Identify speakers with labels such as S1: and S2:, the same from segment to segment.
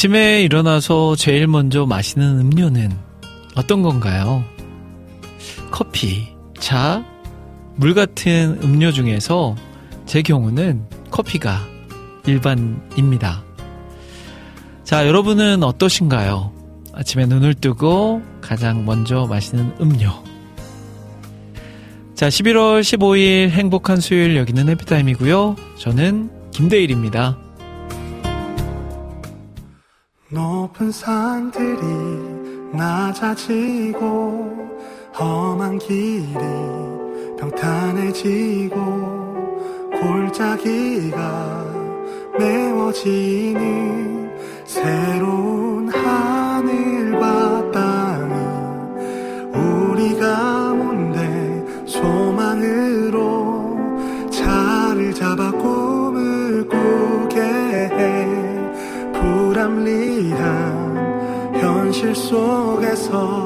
S1: 아침에 일어나서 제일 먼저 마시는 음료는 어떤 건가요? 커피, 차, 물 같은 음료 중에서 제 경우는 커피가 일반입니다. 자, 여러분은 어떠신가요? 아침에 눈을 뜨고 가장 먼저 마시는 음료. 자, 11월 15일 행복한 수요일 여기는 해피타임이고요. 저는 김대일입니다.
S2: 높은 산들이 낮아지고 험한 길이 평탄해지고 골짜기가 메워지는 새로운 하늘 속에서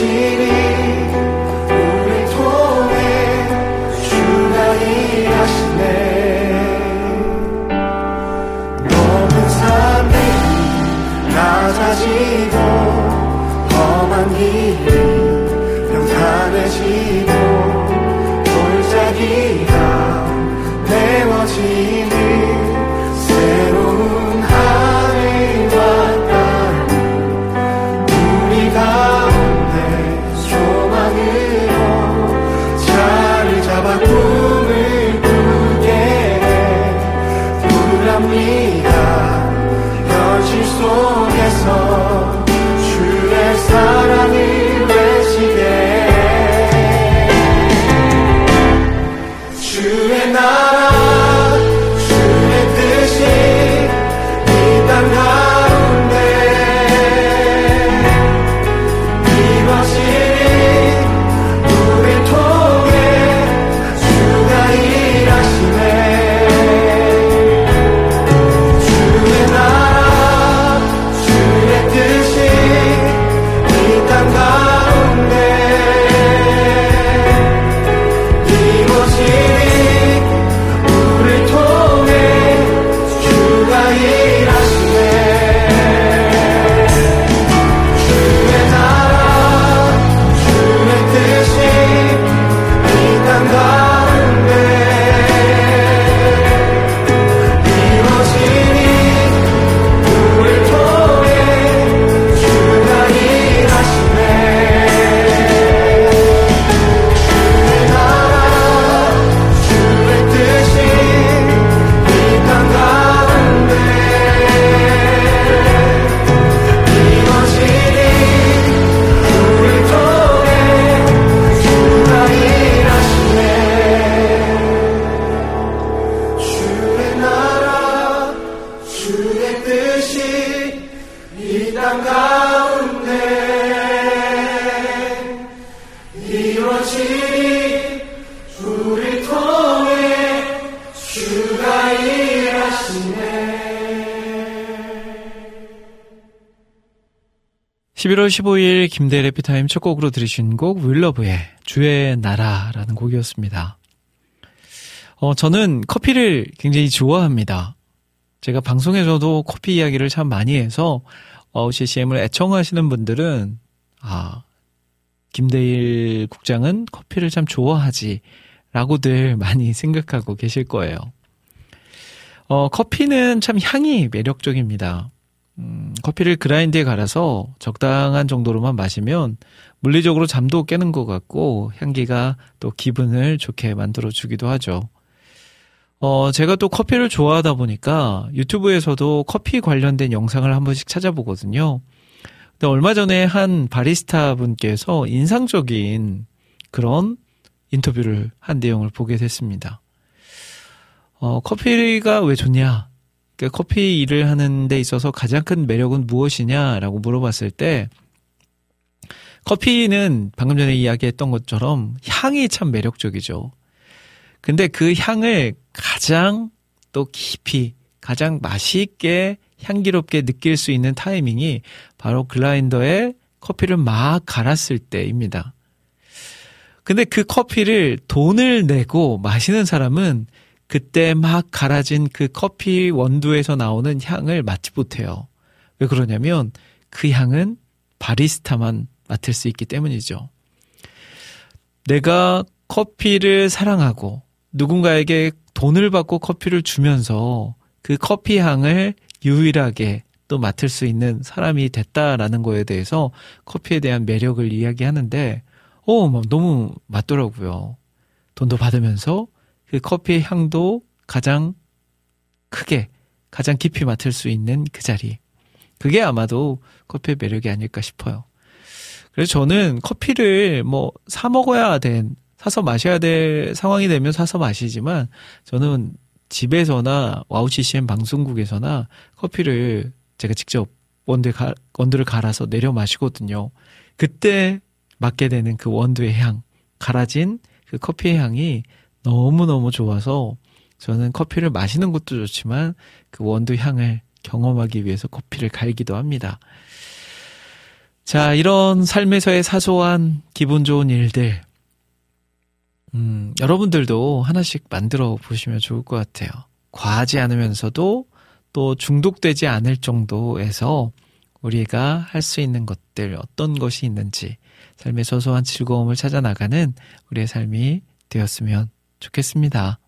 S2: 이
S1: 11월 15일 김대 레피타임 첫 곡으로 들으신 곡 윌러브의 주의 나라라는 곡이었습니다. 어, 저는 커피를 굉장히 좋아합니다. 제가 방송에서도 커피 이야기를 참 많이 해서 어, CCM을 애청하시는 분들은 아 김대일 국장은 커피를 참 좋아하지 라고들 많이 생각하고 계실 거예요. 어, 커피는 참 향이 매력적입니다. 음, 커피를 그라인드에 갈아서 적당한 정도로만 마시면 물리적으로 잠도 깨는 것 같고 향기가 또 기분을 좋게 만들어 주기도 하죠. 어, 제가 또 커피를 좋아하다 보니까 유튜브에서도 커피 관련된 영상을 한 번씩 찾아보거든요. 근데 얼마 전에 한 바리스타 분께서 인상적인 그런 인터뷰를 한 내용을 보게 됐습니다. 어, 커피가 왜 좋냐? 그러니까 커피 일을 하는 데 있어서 가장 큰 매력은 무엇이냐라고 물어봤을 때 커피는 방금 전에 이야기했던 것처럼 향이 참 매력적이죠. 근데 그 향을 가장 또 깊이, 가장 맛있게 향기롭게 느낄 수 있는 타이밍이 바로 글라인더에 커피를 막 갈았을 때입니다. 근데 그 커피를 돈을 내고 마시는 사람은 그때 막 갈아진 그 커피 원두에서 나오는 향을 맡지 못해요. 왜 그러냐면 그 향은 바리스타만 맡을 수 있기 때문이죠. 내가 커피를 사랑하고 누군가에게 돈을 받고 커피를 주면서 그 커피 향을 유일하게 또 맡을 수 있는 사람이 됐다라는 거에 대해서 커피에 대한 매력을 이야기하는데, 어, 너무 맞더라고요. 돈도 받으면서 그 커피의 향도 가장 크게, 가장 깊이 맡을 수 있는 그 자리. 그게 아마도 커피의 매력이 아닐까 싶어요. 그래서 저는 커피를 뭐 사 먹어야 된 사서 마셔야 될 상황이 되면 사서 마시지만 저는 집에서나 와우 CCM 방송국에서나 커피를 제가 직접 원두 가, 원두를 갈아서 내려 마시거든요. 그때 맡게 되는 그 원두의 향, 갈아진 그 커피의 향이 너무너무 좋아서 저는 커피를 마시는 것도 좋지만 그 원두 향을 경험하기 위해서 커피를 갈기도 합니다. 자, 이런 삶에서의 사소한 기분 좋은 일들, 음, 여러분들도 하나씩 만들어 보시면 좋을 것 같아요. 과하지 않으면서도 또 중독되지 않을 정도에서 우리가 할 수 있는 것들 어떤 것이 있는지 삶의 소소한 즐거움을 찾아 나가는 우리의 삶이 되었으면 좋겠습니다.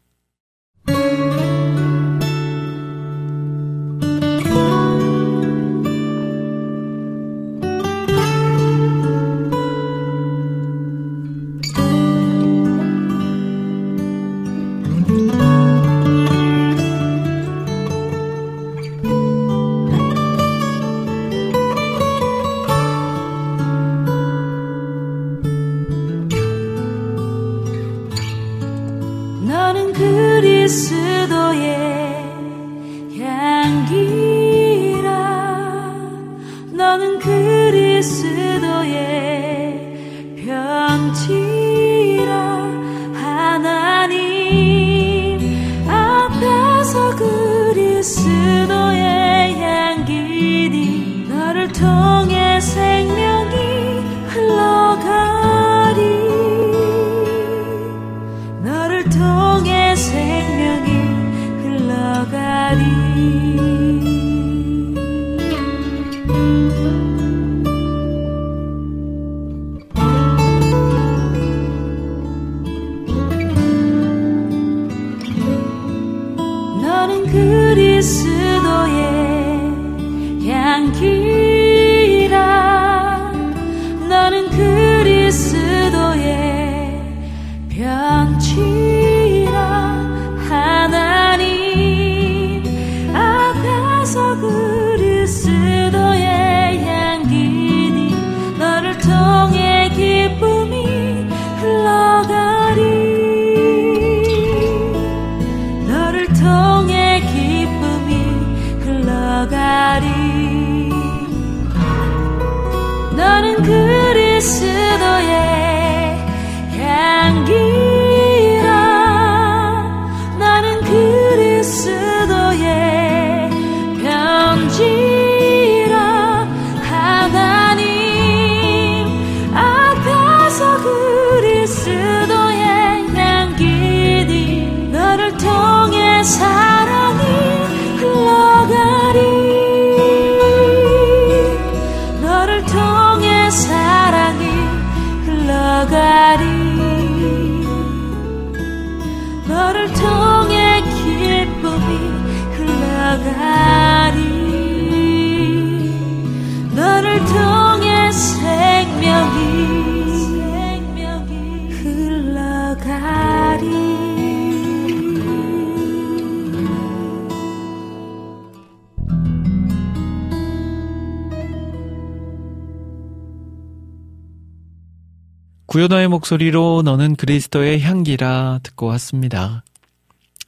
S1: 구요나의 목소리로 너는 그리스도의 향기라 듣고 왔습니다.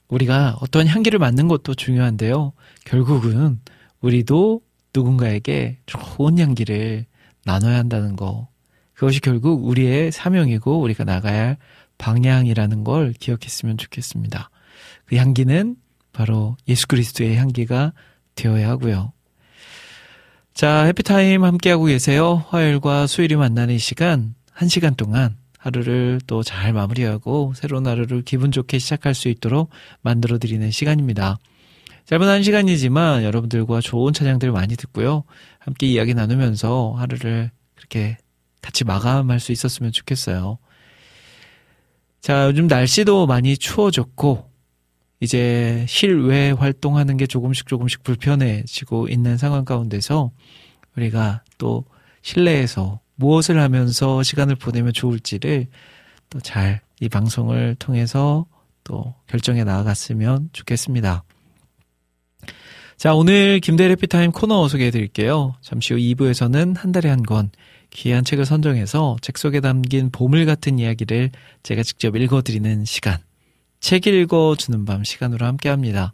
S1: 우리가 어떤 향기를 맡는 것도 중요한데요. 결국은 우리도 누군가에게 좋은 향기를 나눠야 한다는 거. 그것이 결국 우리의 사명이고 우리가 나가야 할 방향이라는 걸 기억했으면 좋겠습니다. 그 향기는 바로 예수 그리스도의 향기가 되어야 하고요. 자, 해피타임 함께하고 계세요. 화요일과 수요일이 만나는 시간 한 시간 동안 하루를 또 잘 마무리하고 새로운 하루를 기분 좋게 시작할 수 있도록 만들어 드리는 시간입니다. 짧은 한 시간이지만 여러분들과 좋은 찬양들 많이 듣고요. 함께 이야기 나누면서 하루를 그렇게 같이 마감할 수 있었으면 좋겠어요. 자, 요즘 날씨도 많이 추워졌고, 이제 실외 활동하는 게 조금씩 조금씩 불편해지고 있는 상황 가운데서 우리가 또 실내에서 무엇을 하면서 시간을 보내면 좋을지를 또 잘 이 방송을 통해서 또 결정해 나아갔으면 좋겠습니다. 자, 오늘 김대 해피타임 코너 소개해 드릴게요. 잠시 후 2부에서는 한 달에 한 권 귀한 책을 선정해서 책 속에 담긴 보물 같은 이야기를 제가 직접 읽어 드리는 시간. 책 읽어 주는 밤 시간으로 함께 합니다.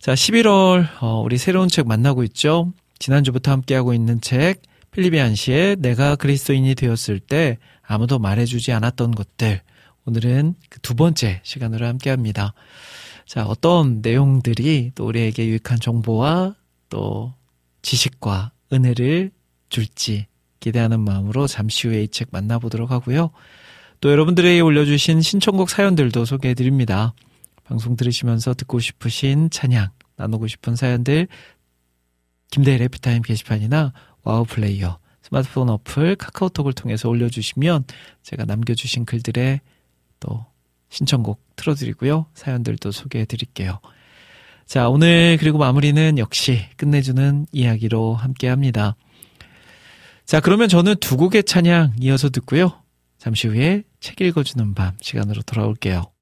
S1: 자, 11월, 어, 우리 새로운 책 만나고 있죠? 지난주부터 함께 하고 있는 책, 필리비안 시의 내가 그리스도인이 되었을 때 아무도 말해주지 않았던 것들. 오늘은 그 두 번째 시간으로 함께 합니다. 자, 어떤 내용들이 또 우리에게 유익한 정보와 또 지식과 은혜를 줄지 기대하는 마음으로 잠시 후에 이 책 만나보도록 하고요. 또 여러분들에게 올려주신 신청곡 사연들도 소개해 드립니다. 방송 들으시면서 듣고 싶으신 찬양, 나누고 싶은 사연들, 김대일 해피타임 게시판이나 와우 플레이어 스마트폰 어플 카카오톡을 통해서 올려주시면 제가 남겨주신 글들에 또 신청곡 틀어드리고요. 사연들도 소개해 드릴게요. 자, 오늘 그리고 마무리는 역시 끝내주는 이야기로 함께 합니다. 자, 그러면 저는 두 곡의 찬양 이어서 듣고요. 잠시 후에 책 읽어주는 밤 시간으로 돌아올게요.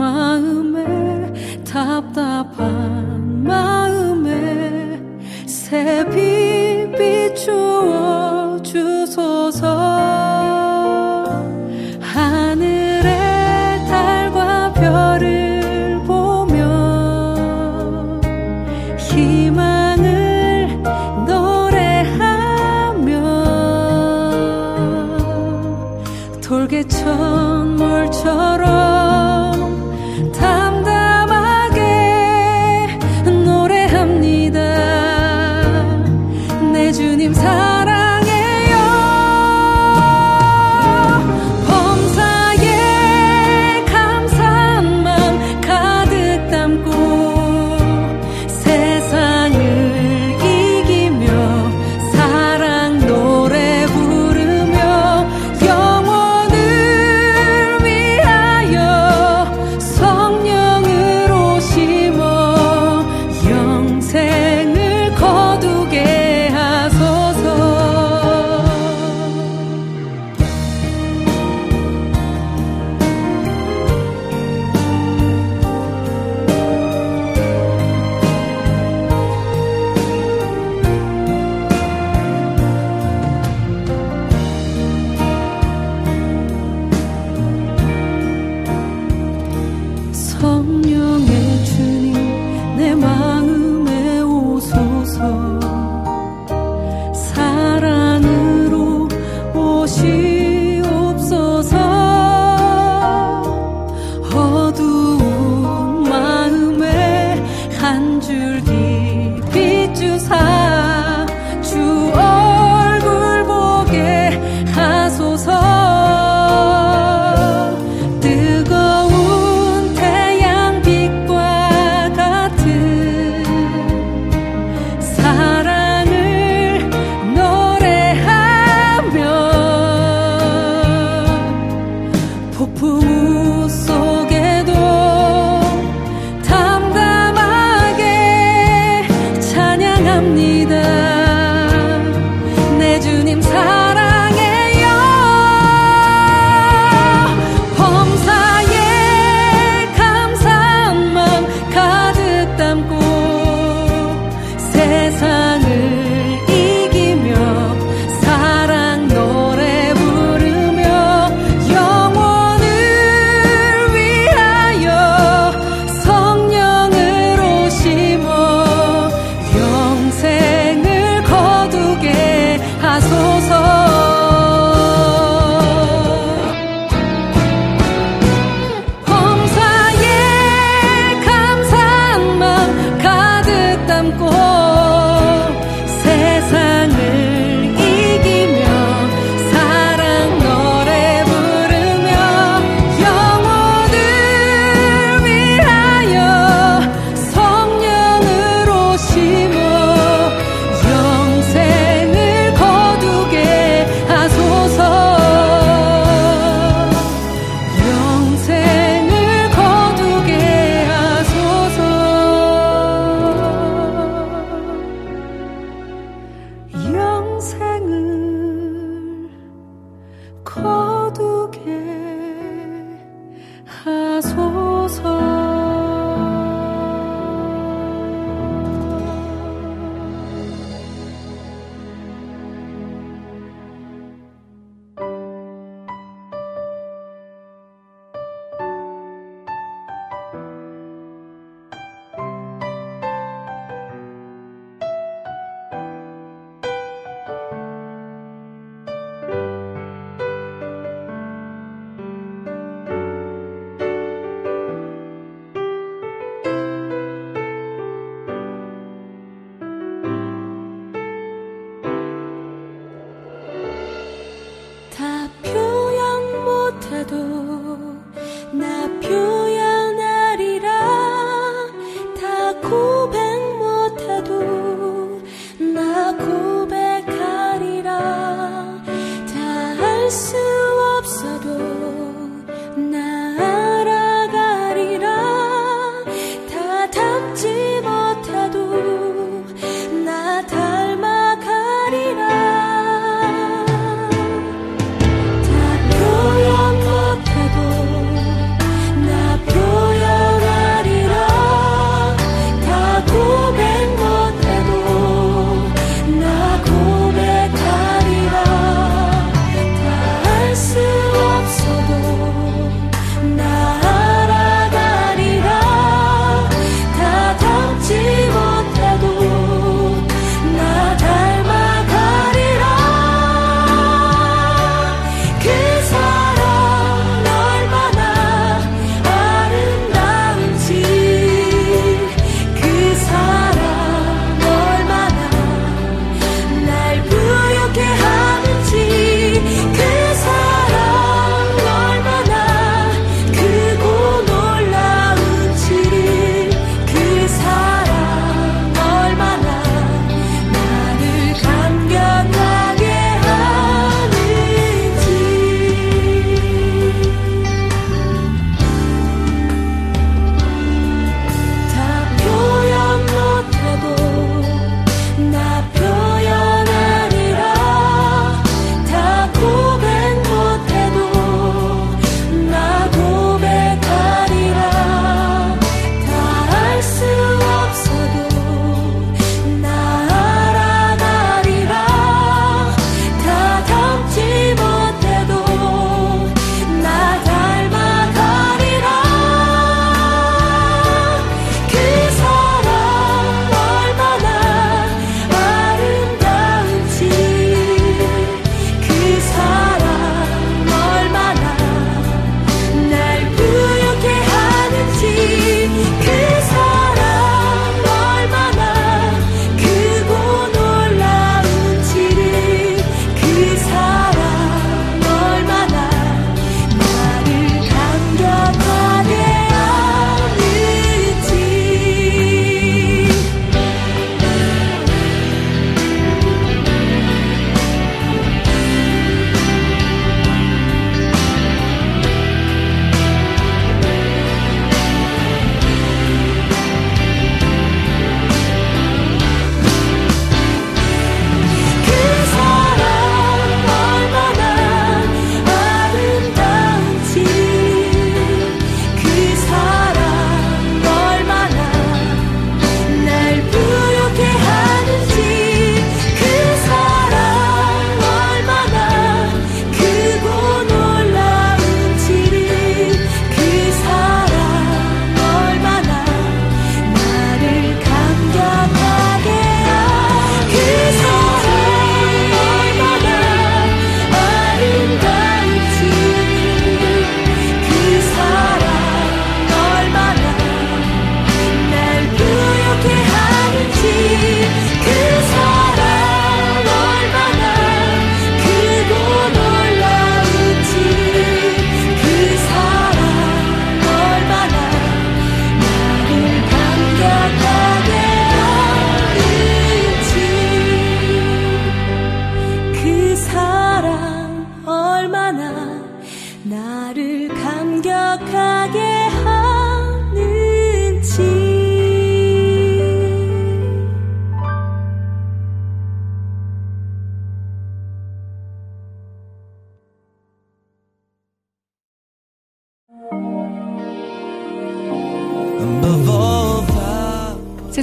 S3: 하늘의 달과 별을 보며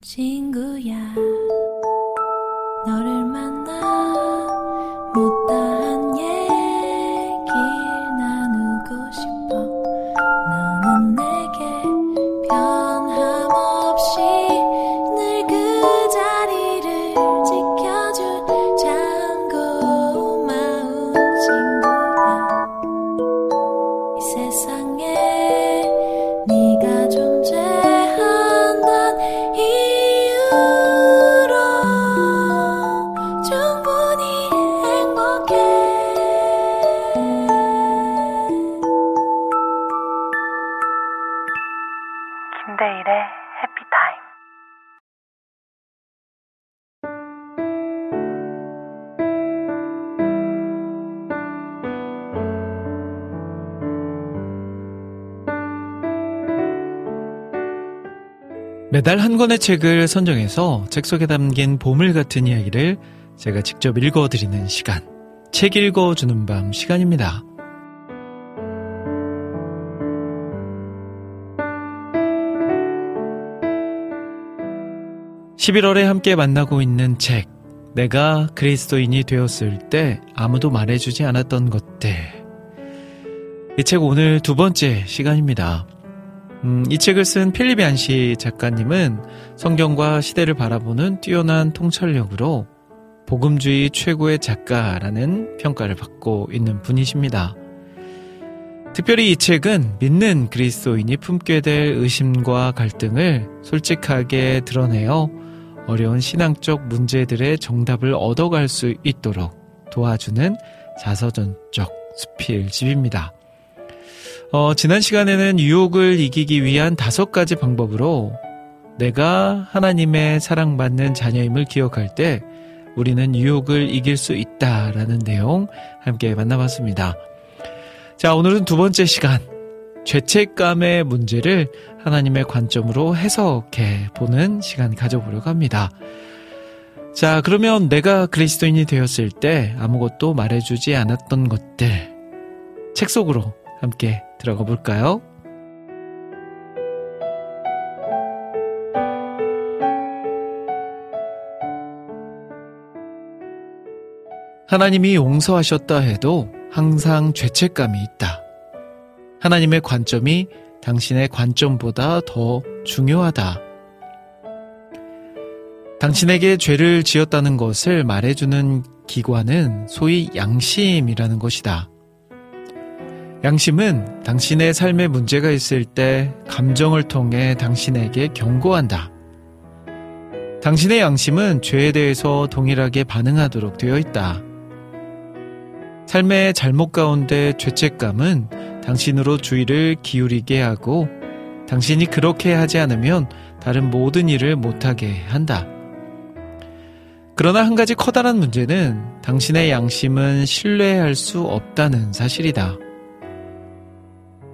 S4: 친구야
S1: 매달 한 권의 책을 선정해서 책 속에 담긴 보물 같은 이야기를 제가 직접 읽어드리는 시간. 책 읽어주는 밤 시간입니다. (11월에) 함께 만나고 있는 책 내가 그리스도인이 되었을 때 아무도 말해주지 않았던 것들 이 책 오늘 두 번째 시간입니다. 음, 이 책을 쓴 필립 얀시 작가님은 성경과 시대를 바라보는 뛰어난 통찰력으로 복음주의 최고의 작가라는 평가를 받고 있는 분이십니다. 특별히 이 책은 믿는 그리스도인이 품게 될 의심과 갈등을 솔직하게 드러내어 어려운 신앙적 문제들의 정답을 얻어갈 수 있도록 도와주는 자서전적 수필집입니다. 어, 지난 시간에는 유혹을 이기기 위한 다섯 가지 방법으로 내가 하나님의 사랑받는 자녀임을 기억할 때 우리는 유혹을 이길 수 있다라는 내용 함께 만나봤습니다. 자, 오늘은 두 번째 시간. 죄책감의 문제를 하나님의 관점으로 해석해 보는 시간 가져보려고 합니다. 자, 그러면 내가 그리스도인이 되었을 때 아무것도 말해주지 않았던 것들. 책 속으로 함께 들어가 볼까요? 하나님이 용서하셨다 해도 항상 죄책감이 있다. 하나님의 관점이 당신의 관점보다 더 중요하다. 당신에게 죄를 지었다는 것을 말해주는 기관은 소위 양심이라는 것이다. 양심은 당신의 삶에 문제가 있을 때 감정을 통해 당신에게 경고한다. 당신의 양심은 죄에 대해서 동일하게 반응하도록 되어 있다. 삶의 잘못 가운데 죄책감은 당신으로 주의를 기울이게 하고 당신이 그렇게 하지 않으면 다른 모든 일을 못하게 한다. 그러나 한 가지 커다란 문제는 당신의 양심은 신뢰할 수 없다는 사실이다.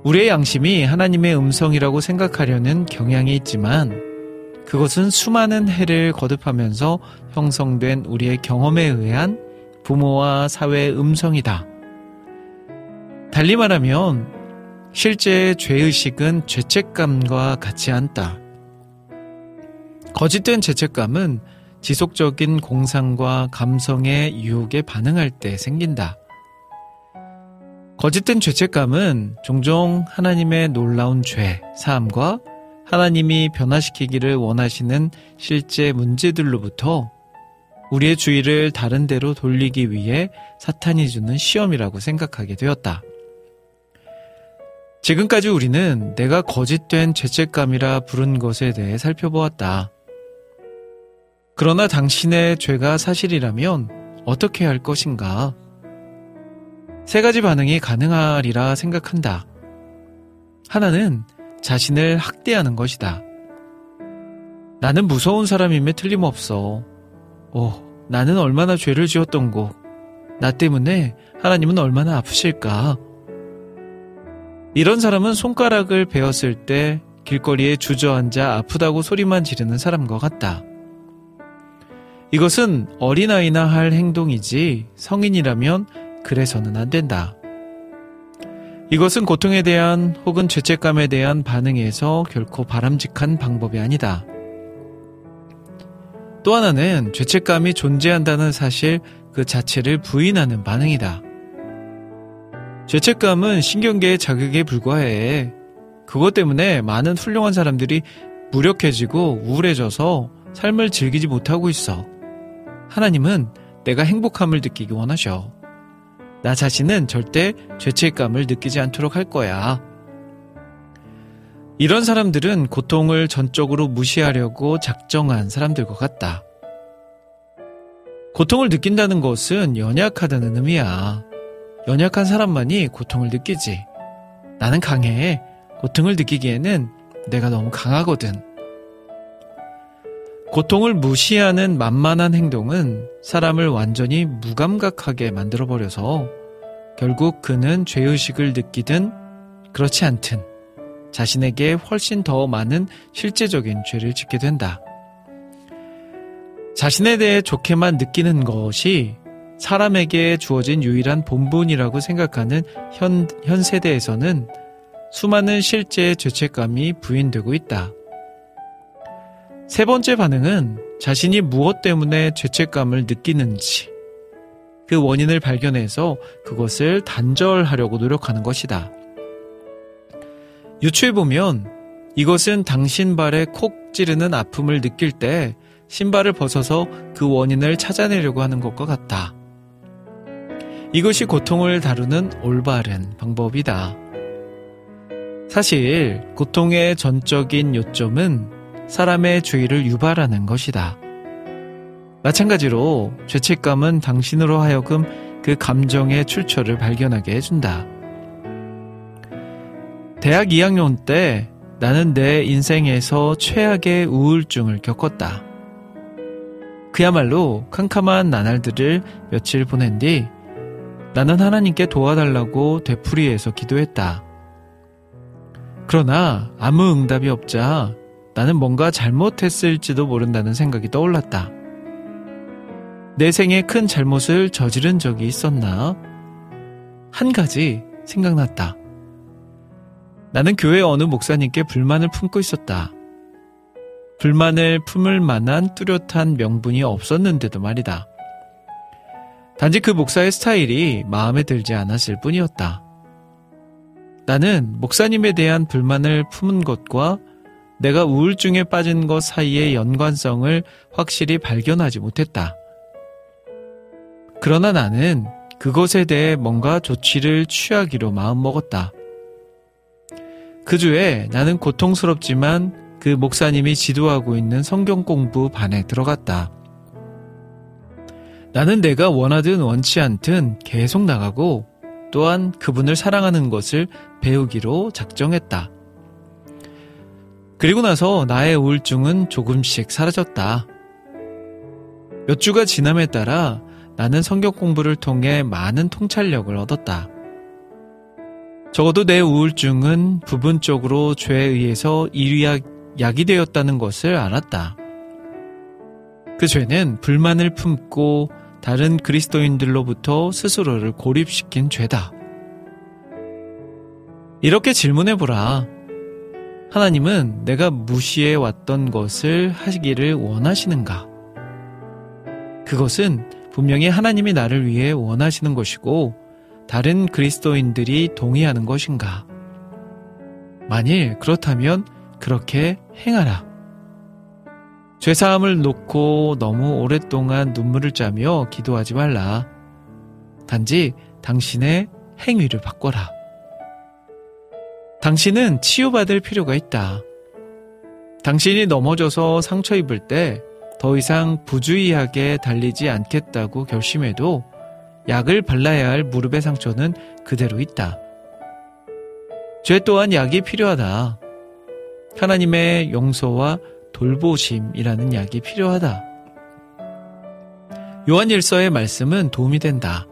S1: 우리의 양심이 하나님의 음성이라고 생각하려는 경향이 있지만 그것은 수많은 해를 거듭하면서 형성된 우리의 경험에 의한 부모와 사회의 음성이다. 달리 말하면 실제 죄의식은 죄책감과 같지 않다. 거짓된 죄책감은 지속적인 공상과 감성의 유혹에 반응할 때 생긴다. 거짓된 죄책감은 종종 하나님의 놀라운 죄, 사함과 하나님이 변화시키기를 원하시는 실제 문제들로부터 우리의 주의를 다른 데로 돌리기 위해 사탄이 주는 시험이라고 생각하게 되었다. 지금까지 우리는 내가 거짓된 죄책감이라 부른 것에 대해 살펴보았다. 그러나 당신의 죄가 사실이라면 어떻게 할 것인가? 세 가지 반응이 가능하리라 생각한다. 하나는 자신을 학대하는 것이다. 나는 무서운 사람임에 틀림없어. 오, 나는 얼마나 죄를 지었던고. 나 때문에 하나님은 얼마나 아프실까. 이런 사람은 손가락을 베었을 때 길거리에 주저앉아 아프다고 소리만 지르는 사람과 같다. 이것은 어린아이나 할 행동이지 성인이라면 그래서는 안 된다. 이것은 고통에 대한 혹은 죄책감에 대한 반응에서 결코 바람직한 방법이 아니다. 또 하나는 죄책감이 존재한다는 사실 그 자체를 부인하는 반응이다. 죄책감은 신경계의 자극에 불과해. 그것 때문에 많은 훌륭한 사람들이 무력해지고 우울해져서 삶을 즐기지 못하고 있어. 하나님은 내가 행복함을 느끼기 원하셔. 나 자신은 절대 죄책감을 느끼지 않도록 할 거야. 이런 사람들은 고통을 전적으로 무시하려고 작정한 사람들과 같다. 고통을 느낀다는 것은 연약하다는 의미야. 연약한 사람만이 고통을 느끼지. 나는 강해. 고통을 느끼기에는 내가 너무 강하거든. 고통을 무시하는 만만한 행동은 사람을 완전히 무감각하게 만들어버려서 결국 그는 죄의식을 느끼든 그렇지 않든 자신에게 훨씬 더 많은 실제적인 죄를 짓게 된다. 자신에 대해 좋게만 느끼는 것이 사람에게 주어진 유일한 본분이라고 생각하는 현, 현 세대에서는 수많은 실제 죄책감이 부인되고 있다. 세 번째 반응은 자신이 무엇 때문에 죄책감을 느끼는지 그 원인을 발견해서 그것을 단절하려고 노력하는 것이다. 유추해 보면 이것은 당신 발에 콕 찌르는 아픔을 느낄 때 신발을 벗어서 그 원인을 찾아내려고 하는 것과 같다. 이것이 고통을 다루는 올바른 방법이다. 사실 고통의 전적인 요점은 사람의 주의를 유발하는 것이다. 마찬가지로 죄책감은 당신으로 하여금 그 감정의 출처를 발견하게 해준다. 대학 2학년 때 나는 내 인생에서 최악의 우울증을 겪었다. 그야말로 캄캄한 나날들을 며칠 보낸 뒤 나는 하나님께 도와달라고 되풀이해서 기도했다. 그러나 아무 응답이 없자 나는 뭔가 잘못했을지도 모른다는 생각이 떠올랐다. 내 생에 큰 잘못을 저지른 적이 있었나? 한 가지 생각났다. 나는 교회 어느 목사님께 불만을 품고 있었다. 불만을 품을 만한 뚜렷한 명분이 없었는데도 말이다. 단지 그 목사의 스타일이 마음에 들지 않았을 뿐이었다. 나는 목사님에 대한 불만을 품은 것과 내가 우울증에 빠진 것 사이의 연관성을 확실히 발견하지 못했다. 그러나 나는 그것에 대해 뭔가 조치를 취하기로 마음먹었다. 그 주에 나는 고통스럽지만 그 목사님이 지도하고 있는 성경 공부 반에 들어갔다. 나는 내가 원하든 원치 않든 계속 나가고 또한 그분을 사랑하는 것을 배우기로 작정했다. 그리고 나서 나의 우울증은 조금씩 사라졌다. 몇 주가 지남에 따라 나는 성경 공부를 통해 많은 통찰력을 얻었다. 적어도 내 우울증은 부분적으로 죄에 의해서 이리약, 약이 되었다는 것을 알았다. 그 죄는 불만을 품고 다른 그리스도인들로부터 스스로를 고립시킨 죄다. 이렇게 질문해보라. 하나님은 내가 무시해 왔던 것을 하시기를 원하시는가? 그것은 분명히 하나님이 나를 위해 원하시는 것이고 다른 그리스도인들이 동의하는 것인가? 만일 그렇다면 그렇게 행하라. 죄사함을 놓고 너무 오랫동안 눈물을 짜며 기도하지 말라. 단지 당신의 행위를 바꿔라. 당신은 치유받을 필요가 있다. 당신이 넘어져서 상처 입을 때 더 이상 부주의하게 달리지 않겠다고 결심해도 약을 발라야 할 무릎의 상처는 그대로 있다. 죄 또한 약이 필요하다. 하나님의 용서와 돌보심이라는 약이 필요하다. 요한일서의 말씀은 도움이 된다.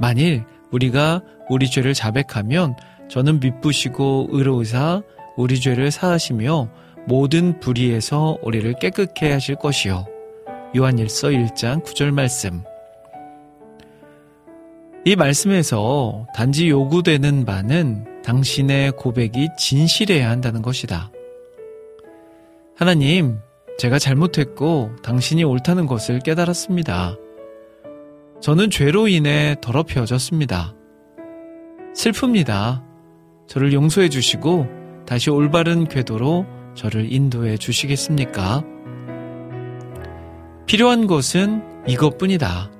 S1: 만일 우리가 우리 죄를 자백하면 저는 미쁘시고 의로우사 우리 죄를 사하시며 모든 불의에서 우리를 깨끗게 하실 것이요. 요한일서 1장 9절 말씀. 이 말씀에서 단지 요구되는 바는 당신의 고백이 진실해야 한다는 것이다. 하나님, 제가 잘못했고 당신이 옳다는 것을 깨달았습니다. 저는 죄로 인해 더럽혀졌습니다. 슬픕니다. 저를 용서해 주시고 다시 올바른 궤도로 저를 인도해 주시겠습니까? 필요한 것은 이것뿐이다.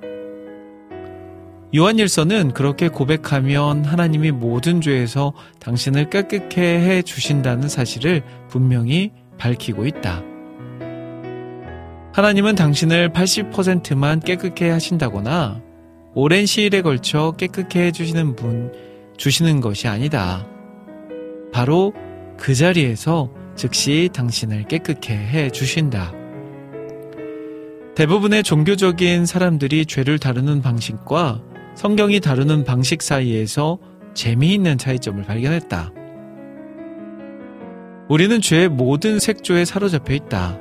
S1: 요한일서는 그렇게 고백하면 하나님이 모든 죄에서 당신을 깨끗게 해 주신다는 사실을 분명히 밝히고 있다. 하나님은 당신을 80%만 깨끗게 하신다거나 오랜 시일에 걸쳐 깨끗게 해주시는 분, 주시는 것이 아니다. 바로 그 자리에서 즉시 당신을 깨끗게 해 주신다. 대부분의 종교적인 사람들이 죄를 다루는 방식과 성경이 다루는 방식 사이에서 재미있는 차이점을 발견했다. 우리는 죄의 모든 색조에 사로잡혀 있다.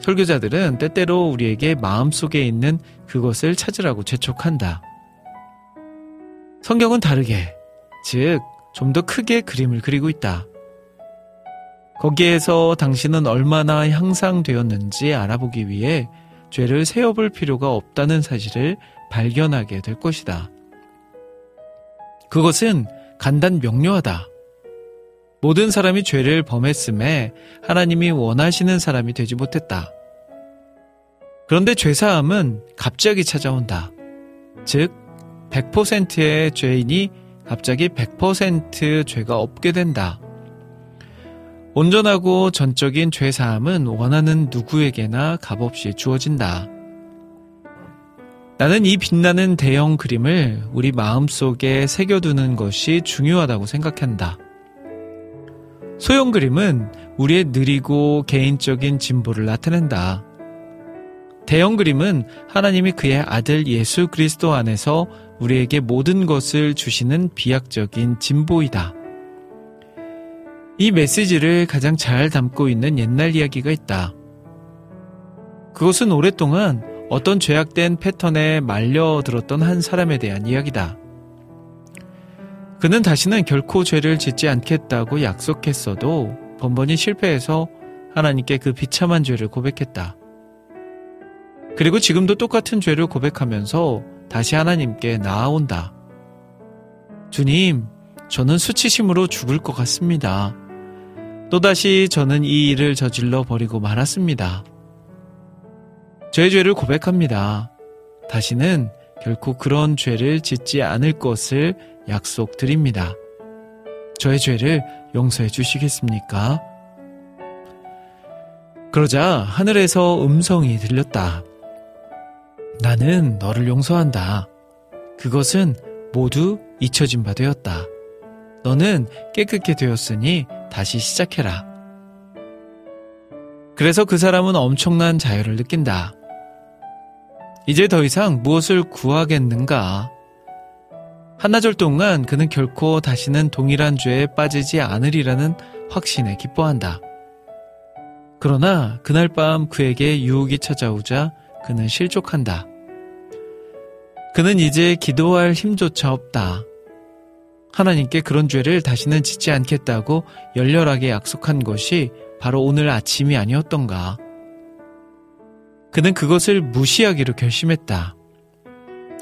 S1: 설교자들은 때때로 우리에게 마음속에 있는 그것을 찾으라고 재촉한다. 성경은 다르게, 즉, 좀 더 크게 그림을 그리고 있다. 거기에서 당신은 얼마나 향상되었는지 알아보기 위해 죄를 세어볼 필요가 없다는 사실을 발견하게 될 것이다. 그것은 간단 명료하다. 모든 사람이 죄를 범했음에 하나님이 원하시는 사람이 되지 못했다. 그런데 죄사함은 갑자기 찾아온다. 즉, 100%의 죄인이 갑자기 100% 죄가 없게 된다. 온전하고 전적인 죄사함은 원하는 누구에게나 값없이 주어진다. 나는 이 빛나는 대형 그림을 우리 마음 속에 새겨두는 것이 중요하다고 생각한다. 소형 그림은 우리의 느리고 개인적인 진보를 나타낸다. 대형 그림은 하나님이 그의 아들 예수 그리스도 안에서 우리에게 모든 것을 주시는 비약적인 진보이다. 이 메시지를 가장 잘 담고 있는 옛날 이야기가 있다. 그것은 오랫동안 어떤 죄악된 패턴에 말려들었던 한 사람에 대한 이야기다. 그는 다시는 결코 죄를 짓지 않겠다고 약속했어도 번번이 실패해서 하나님께 그 비참한 죄를 고백했다. 그리고 지금도 똑같은 죄를 고백하면서 다시 하나님께 나아온다. 주님, 저는 수치심으로 죽을 것 같습니다. 또다시 저는 이 일을 저질러 버리고 말았습니다. 제 죄를 고백합니다. 다시는 결코 그런 죄를 짓지 않을 것을 약속드립니다. 저의 죄를 용서해 주시겠습니까? 그러자 하늘에서 음성이 들렸다. 나는 너를 용서한다. 그것은 모두 잊혀진 바 되었다. 너는 깨끗게 되었으니 다시 시작해라. 그래서 그 사람은 엄청난 자유를 느낀다. 이제 더 이상 무엇을 구하겠는가? 한나절 동안 그는 결코 다시는 동일한 죄에 빠지지 않으리라는 확신에 기뻐한다. 그러나 그날 밤 그에게 유혹이 찾아오자 그는 실족한다. 그는 이제 기도할 힘조차 없다. 하나님께 그런 죄를 다시는 짓지 않겠다고 열렬하게 약속한 것이 바로 오늘 아침이 아니었던가. 그는 그것을 무시하기로 결심했다.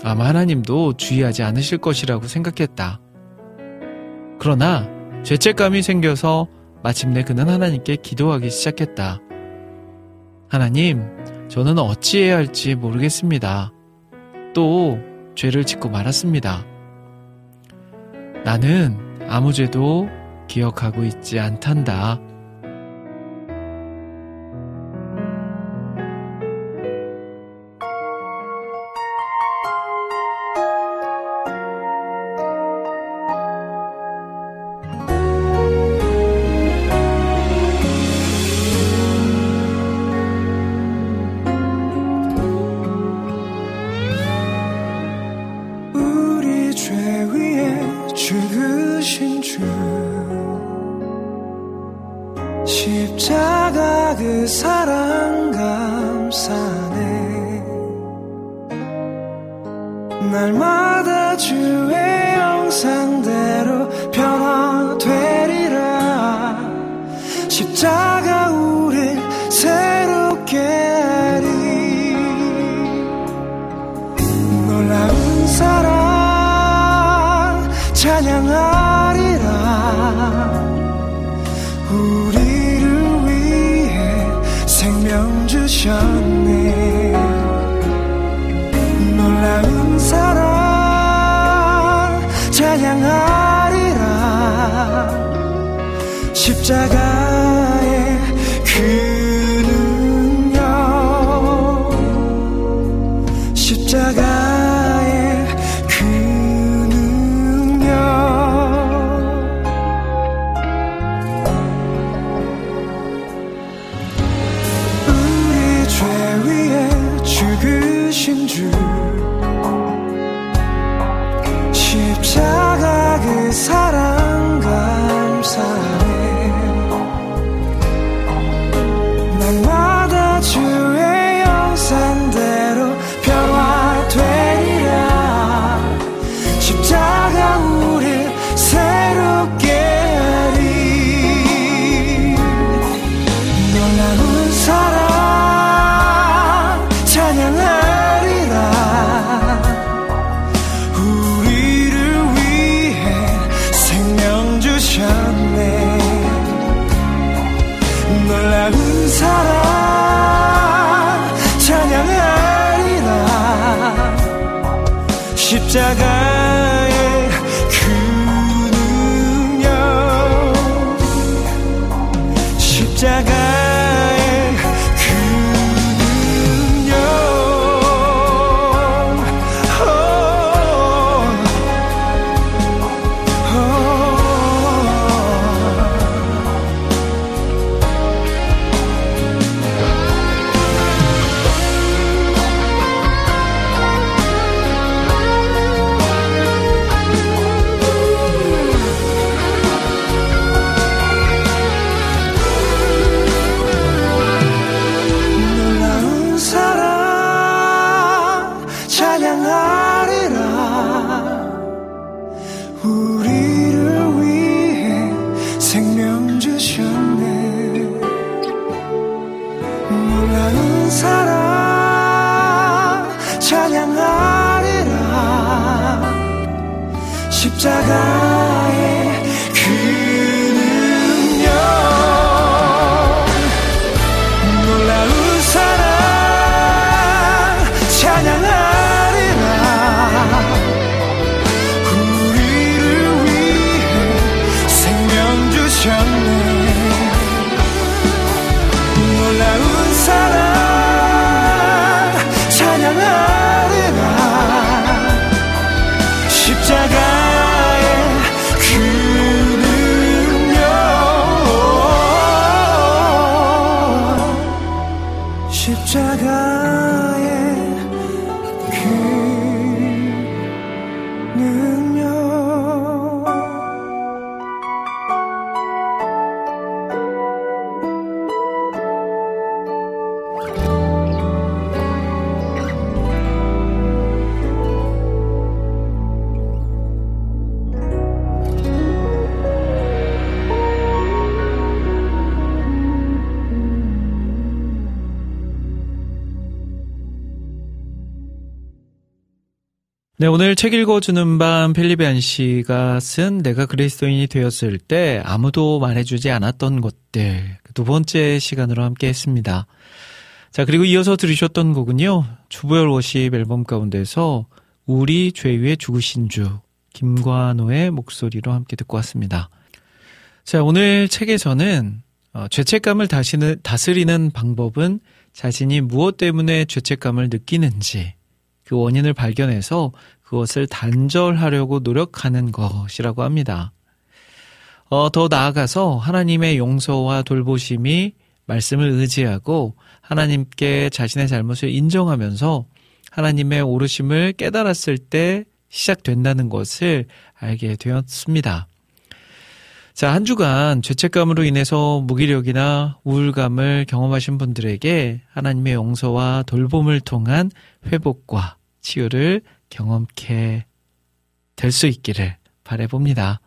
S1: 아마 하나님도 주의하지 않으실 것이라고 생각했다. 그러나 죄책감이 생겨서 마침내 그는 하나님께 기도하기 시작했다. 하나님, 저는 어찌해야 할지 모르겠습니다. 또 죄를 짓고 말았습니다. 나는 아무 죄도 기억하고 있지 않단다.
S2: 십자 네,
S5: 오늘 책 읽어주는 밤 필리베안 씨가 쓴 내가 그리스도인이 되었을 때 아무도 말해주지 않았던 것들 그두 번째 시간으로 함께 했습니다. 자, 그리고 이어서 들으셨던 곡은요. 주보열 워십 앨범 가운데서 우리 죄 위에 죽으신 주 김관호의 목소리로 함께 듣고 왔습니다. 자, 오늘 책에서는 어, 죄책감을 다시는, 다스리는 방법은 자신이 무엇 때문에 죄책감을 느끼는지 그 원인을 발견해서 그것을 단절하려고 노력하는 것이라고 합니다. 어, 더 나아가서 하나님의 용서와 돌보심이 말씀을 의지하고 하나님께 자신의 잘못을 인정하면서 하나님의 오르심을 깨달았을 때 시작된다는 것을 알게 되었습니다. 자, 한 주간 죄책감으로 인해서 무기력이나 우울감을 경험하신 분들에게 하나님의 용서와 돌봄을 통한 회복과 치유를 경험케 될 수 있기를 바래봅니다.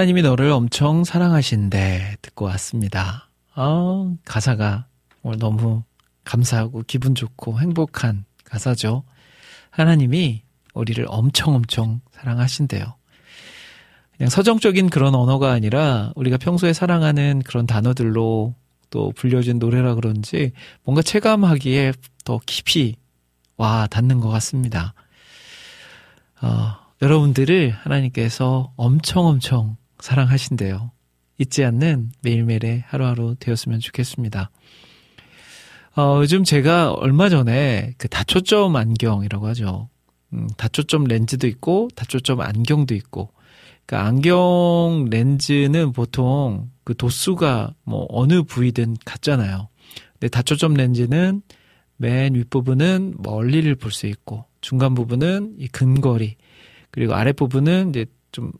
S5: 하나님이 너를 엄청 사랑하신대 듣고 왔습니다.
S1: 아, 가사가 오늘 너무 감사하고 기분 좋고 행복한 가사죠. 하나님이 우리를 엄청 엄청 사랑하신대요. 그냥 서정적인 그런 언어가 아니라 우리가 평소에 사랑하는 그런 단어들로 또 불려진 노래라 그런지 뭔가 체감하기에 더 깊이 와 닿는 것 같습니다. 어, 여러분들을 하나님께서 엄청 엄청 사랑하신대요. 잊지 않는 매일매일의 하루하루 되었으면 좋겠습니다. 어, 요즘 제가 얼마 전에 그 다초점 안경이라고 하죠. 음, 다초점 렌즈도 있고 다초점 안경도 있고 그 안경 렌즈는 보통 그 도수가 뭐 어느 부위든 같잖아요. 근데 다초점 렌즈는 맨 윗부분은 멀리를 볼 수 있고 중간 부분은 이 근거리 그리고 아랫부분은 이제 좀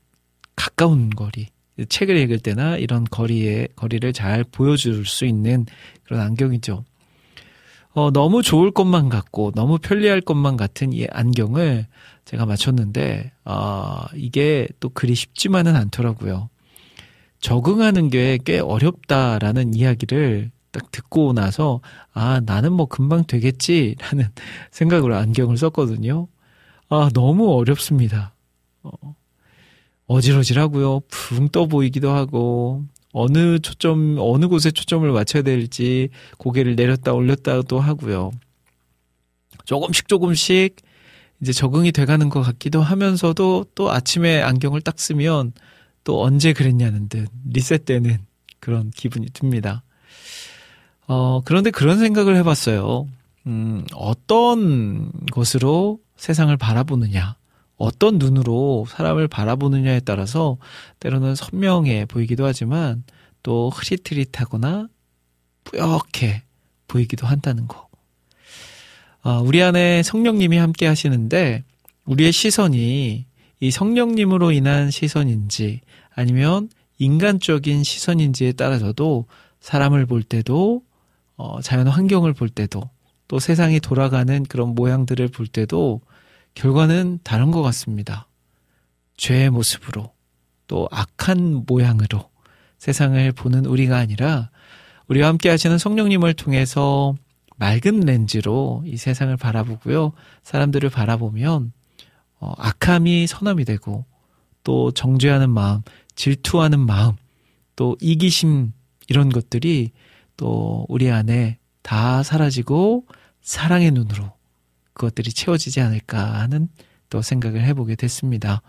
S1: 가까운 거리 책을 읽을 때나 이런 거리의 거리를 잘 보여줄 수 있는 그런 안경이죠. 어, 너무 좋을 것만 같고 너무 편리할 것만 같은 이 안경을 제가 맞췄는데 아, 이게 또 그리 쉽지만은 않더라고요. 적응하는 게 꽤 어렵다라는 이야기를 딱 듣고 나서 아, 나는 뭐 금방 되겠지라는 생각으로 안경을 썼거든요. 아, 너무 어렵습니다. 어, 어지러지라고요. 붕 떠 보이기도 하고 어느 초점 어느 곳에 초점을 맞춰야 될지 고개를 내렸다 올렸다도 하고요. 조금씩 조금씩 이제 적응이 돼가는 것 같기도 하면서도 또 아침에 안경을 딱 쓰면 또 언제 그랬냐는 듯 리셋되는 그런 기분이 듭니다. 어, 그런데 그런 생각을 해봤어요. 음, 어떤 것으로 세상을 바라보느냐, 어떤 눈으로 사람을 바라보느냐에 따라서 때로는 선명해 보이기도 하지만 또 흐릿흐릿하거나 뿌옇게 보이기도 한다는 거. 아, 우리 안에 성령님이 함께 하시는데 우리의 시선이 이 성령님으로 인한 시선인지 아니면 인간적인 시선인지에 따라서도 사람을 볼 때도 어, 자연 환경을 볼 때도 또 세상이 돌아가는 그런 모양들을 볼 때도 결과는 다른 것 같습니다. 죄의 모습으로 또 악한 모양으로 세상을 보는 우리가 아니라 우리와 함께 하시는 성령님을 통해서 맑은 렌즈로 이 세상을 바라보고요. 사람들을 바라보면 어, 악함이 선함이 되고 또 정죄하는 마음, 질투하는 마음, 또 이기심 이런 것들이 또 우리 안에 다 사라지고 사랑의 눈으로 그것들이 채워지지 않을까 하는 또 생각을 해보게 됐습니다.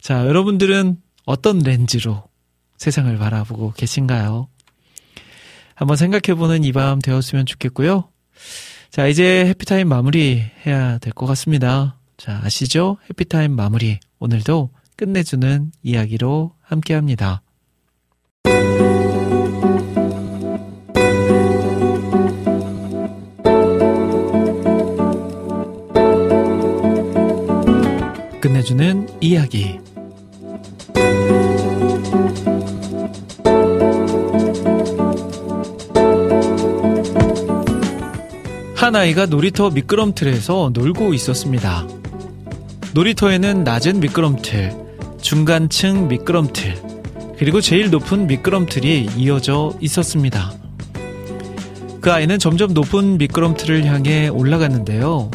S1: 자, 여러분들은 어떤 렌즈로 세상을 바라보고 계신가요? 한번 생각해보는 이 밤 되었으면 좋겠고요. 자, 이제 해피타임 마무리 해야 될 것 같습니다. 자, 아시죠? 해피타임 마무리. 오늘도 끝내주는 이야기로 함께 합니다. 끝내주는 이야기. 한 아이가 놀이터 미끄럼틀에서 놀고 있었습니다. 놀이터에는 낮은 미끄럼틀, 중간층 미끄럼틀, 그리고 제일 높은 미끄럼틀이 이어져 있었습니다. 그 아이는 점점 높은 미끄럼틀을 향해 올라갔는데요.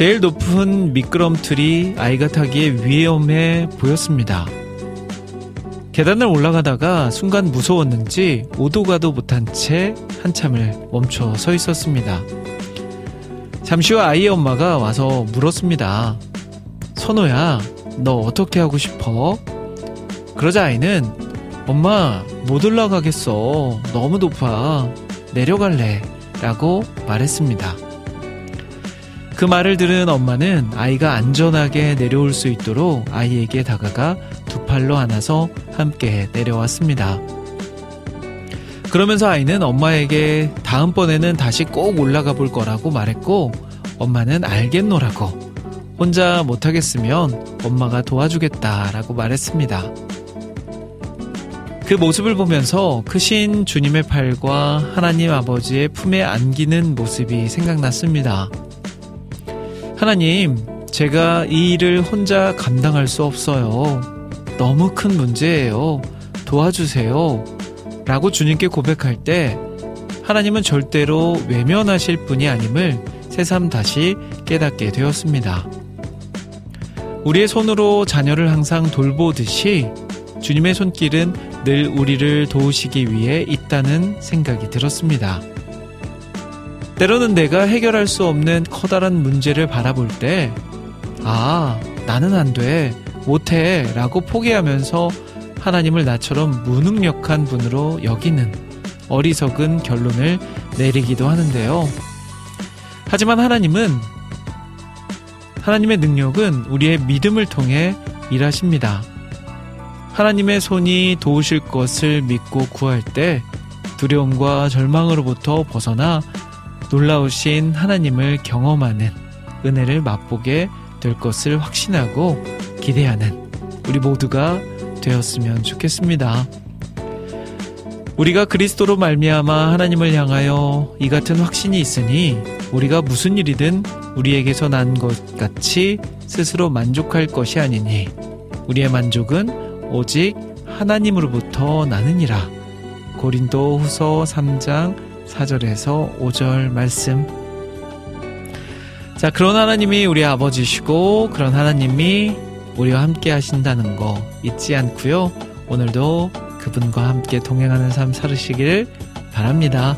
S1: 제일 높은 미끄럼틀이 아이가 타기에 위험해 보였습니다. 계단을 올라가다가 순간 무서웠는지 오도 가도 못한 채 한참을 멈춰 서 있었습니다. 잠시 후 아이의 엄마가 와서 물었습니다. 선호야, 너 어떻게 하고 싶어? 그러자 아이는 엄마, 못 올라가겠어. 너무 높아. 내려갈래. 라고 말했습니다. 그 말을 들은 엄마는 아이가 안전하게 내려올 수 있도록 아이에게 다가가 두 팔로 안아서 함께 내려왔습니다. 그러면서 아이는 엄마에게 다음번에는 다시 꼭 올라가 볼 거라고 말했고, 엄마는 알겠노라고, 혼자 못하겠으면 엄마가 도와주겠다라고 말했습니다. 그 모습을 보면서 크신 주님의 팔과 하나님 아버지의 품에 안기는 모습이 생각났습니다. 하나님, 제가 이 일을 혼자 감당할 수 없어요. 너무 큰 문제예요. 도와주세요. 라고 주님께 고백할 때 하나님은 절대로 외면하실 분이 아님을 새삼 다시 깨닫게 되었습니다. 우리의 손으로 자녀를 항상 돌보듯이 주님의 손길은 늘 우리를 도우시기 위해 있다는 생각이 들었습니다. 때로는 내가 해결할 수 없는 커다란 문제를 바라볼 때, 아, 나는 안 돼, 못해, 라고 포기하면서 하나님을 나처럼 무능력한 분으로 여기는 어리석은 결론을 내리기도 하는데요. 하지만 하나님은, 하나님의 능력은 우리의 믿음을 통해 일하십니다. 하나님의 손이 도우실 것을 믿고 구할 때 두려움과 절망으로부터 벗어나 놀라우신 하나님을 경험하는 은혜를 맛보게 될 것을 확신하고 기대하는 우리 모두가 되었으면 좋겠습니다. 우리가 그리스도로 말미암아 하나님을 향하여 이 같은 확신이 있으니 우리가 무슨 일이든 우리에게서 난 것 같이 스스로 만족할 것이 아니니 우리의 만족은 오직 하나님으로부터 나느니라. 고린도 후서 3장 4절에서 5절 말씀. 자, 그런 하나님이 우리 아버지시고, 그런 하나님이 우리와 함께 하신다는 거 잊지 않고요. 오늘도 그분과 함께 동행하는 삶 살으시길 바랍니다.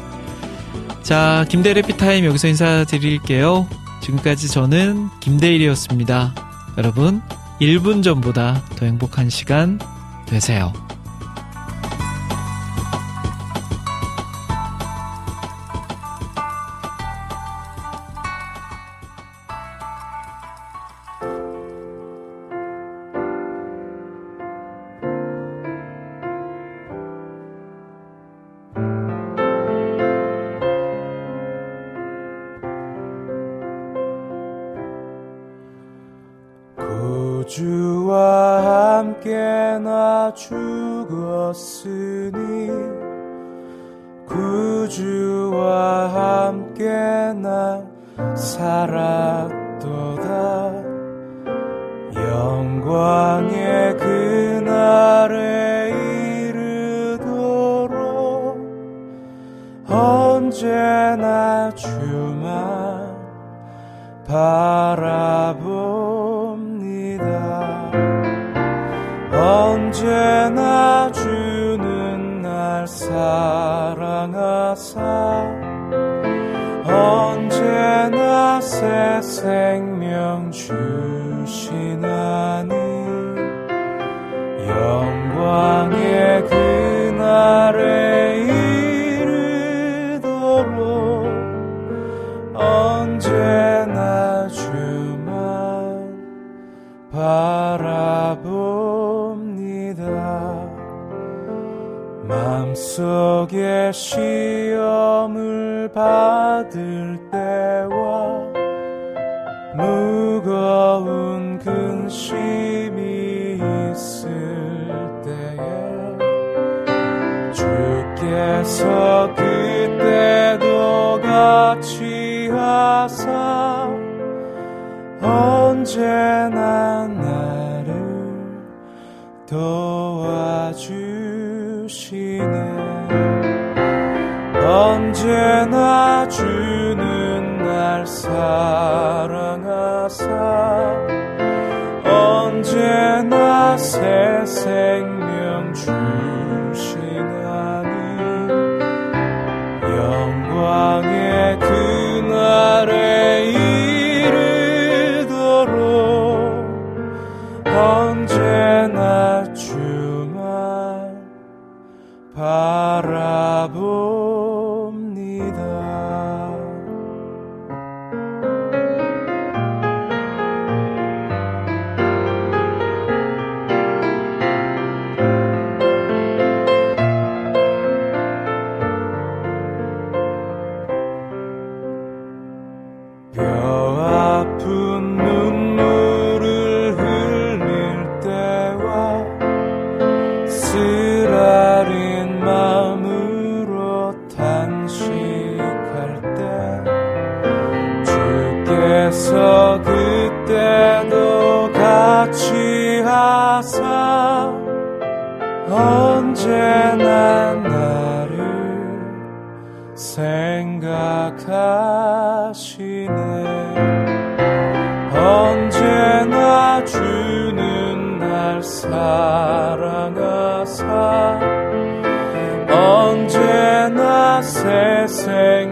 S1: 자, 김대래 피타임 여기서 인사드릴게요. 지금까지 저는 김대일이었습니다. 여러분, 1분 전보다 더 행복한 시간 되세요.
S6: 새 생명 주시나니 영광의 그날에 이르도록 언제나 주만 바라봅니다. 마음속에 시험을 받을 언 때도 같이 하사 언제나 나 생각하시네. 언제나 주는 날 사랑하사 언제나 새생